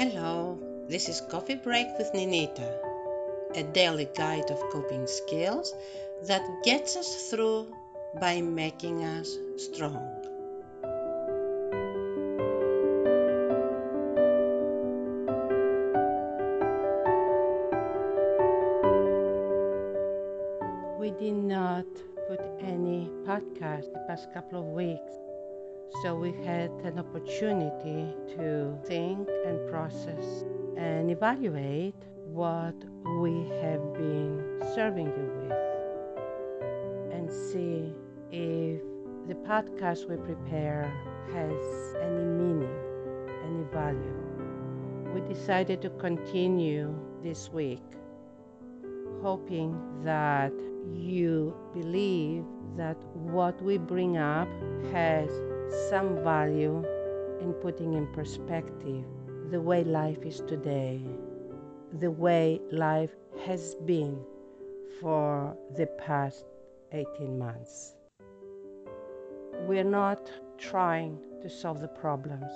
Hello, this is Coffee Break with Ninita, a daily guide of coping skills that gets us through by making us strong. We did not put any podcast the past couple of weeks so we had an opportunity to think and process and evaluate what we have been serving you with and see if the podcast we prepare has any meaning, any value. We decided to continue this week, hoping that you believe that what we bring up has some value in putting in perspective the way life is today, the way life has been for the past 18 months. We're not trying to solve the problems,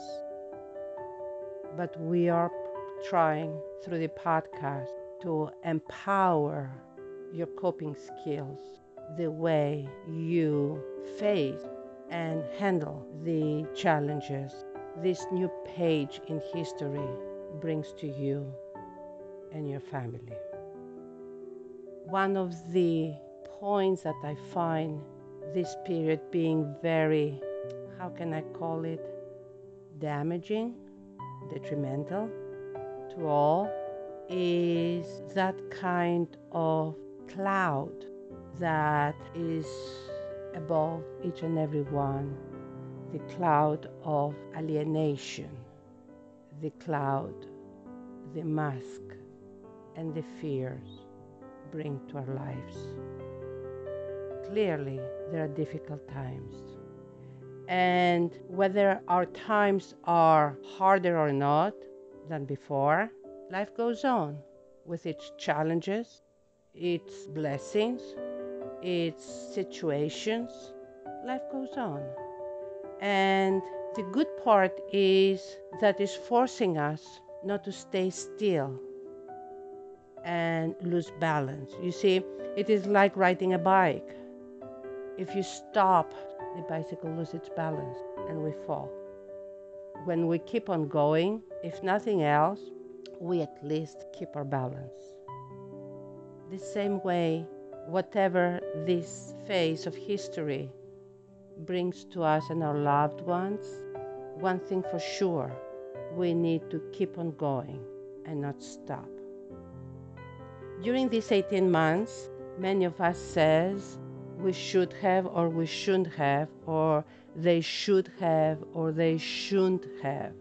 but we are trying through the podcast to empower your coping skills, the way you face and handle the challenges this new page in history brings to you and your family. One of the points that I find this period being very, how can I call it, damaging, detrimental to all is that kind of cloud that is above each and every one the cloud of alienation, the cloud, the mask, and the fears bring to our lives. Clearly, there are difficult times. And whether our times are harder or not than before, life goes on with its challenges, its blessings, its situations, life goes on. And the good part is that it's forcing us not to stay still and lose balance. You see, it is like riding a bike. If you stop, the bicycle loses its balance and we fall. When we keep on going, if nothing else, we at least keep our balance. The same way whatever this phase of history brings to us and our loved ones, one thing for sure, we need to keep on going and not stop. During these 18 months, many of us says we should have or we shouldn't have or they should have or they shouldn't have.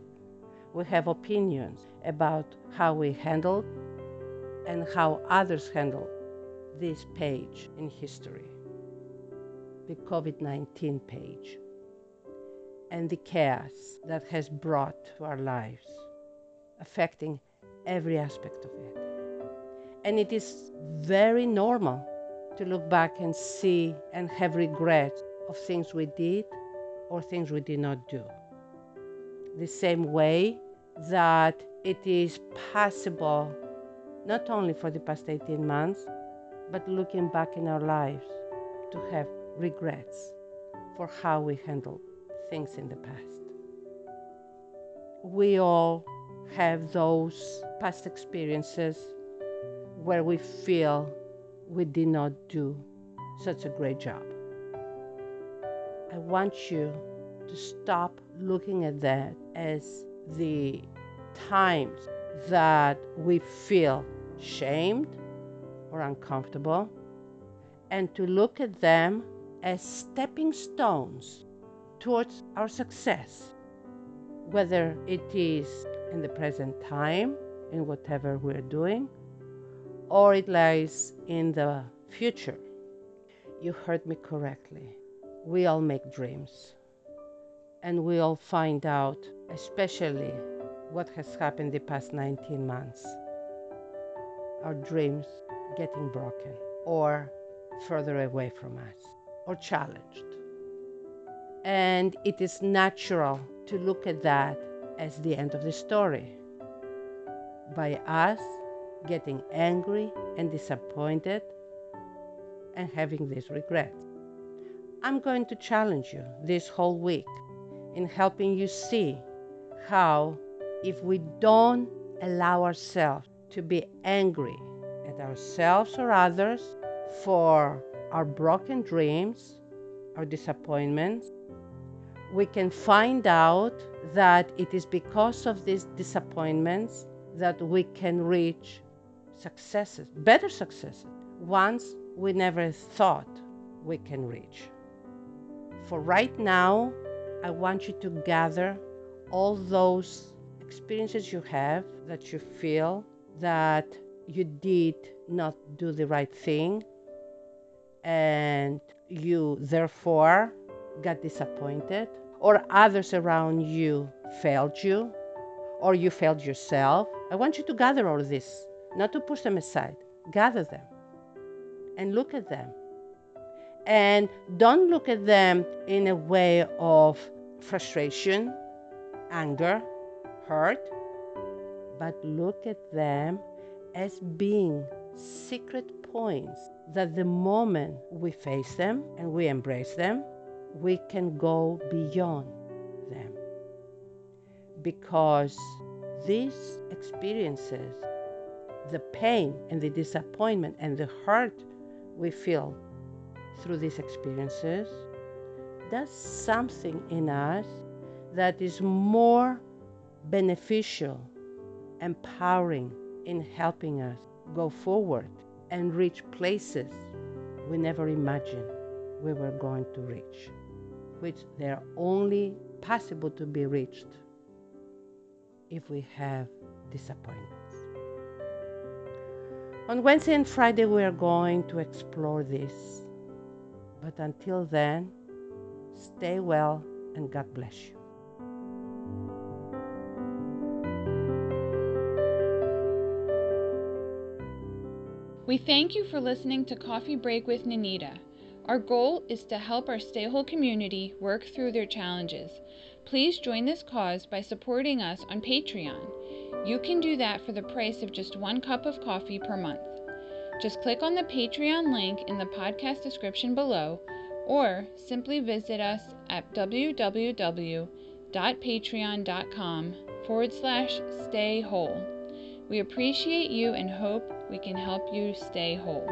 We have opinions about how we handled and how others handled this page in history, the COVID 19 page, and the chaos that has brought to our lives, affecting every aspect of it. And it is very normal to look back and see and have regret of things we did or things we did not do. The same way that it is possible not only for the past 18 months, but looking back in our lives to have regrets for how we handled things in the past. We all have those past experiences where we feel we did not do such a great job. I want you to stop looking at that as the times that we feel shamed or uncomfortable, and to look at them as stepping stones towards our success, whether it is in the present time, in whatever we're doing, or it lies in the future. You heard me correctly. We all make dreams. And we all find out, especially what has happened the past 19 months. Our dreams getting broken or further away from us or challenged. And it is natural to look at that as the end of the story. by us getting angry and disappointed and having these regrets. I'm going to challenge you this whole week in helping you see how, if we don't allow ourselves to be angry at ourselves or others for our broken dreams, our disappointments, we can find out that it is because of these disappointments that we can reach successes, better successes, ones we never thought we can reach. For right now, I want you to gather all those experiences you have that you feel that you did not do the right thing and you therefore got disappointed or others around you failed you or you failed yourself. I want you to gather all this, not to push them aside. Gather them and look at them and don't look at them in a way of frustration, anger, hurt, but look at them as being secret points that the moment we face them and we embrace them, we can go beyond them. Because these experiences, the pain and the disappointment and the hurt we feel through these experiences does something in us that is more beneficial, empowering in helping us go forward and reach places we never imagined we were going to reach, which they're only possible to be reached if we have disappointments. On Wednesday and Friday, we are going to explore this but until then, stay well and God bless you. We thank you for listening to Coffee Break with Nanita. Our goal is to help our Stay Whole community work through their challenges. Please join this cause by supporting us on Patreon. You can do that for the price of just one cup of coffee per month. Just click on the Patreon link in the podcast description below or simply visit us at www.patreon.com forward slash stay whole. We appreciate you and hope we can help you stay whole.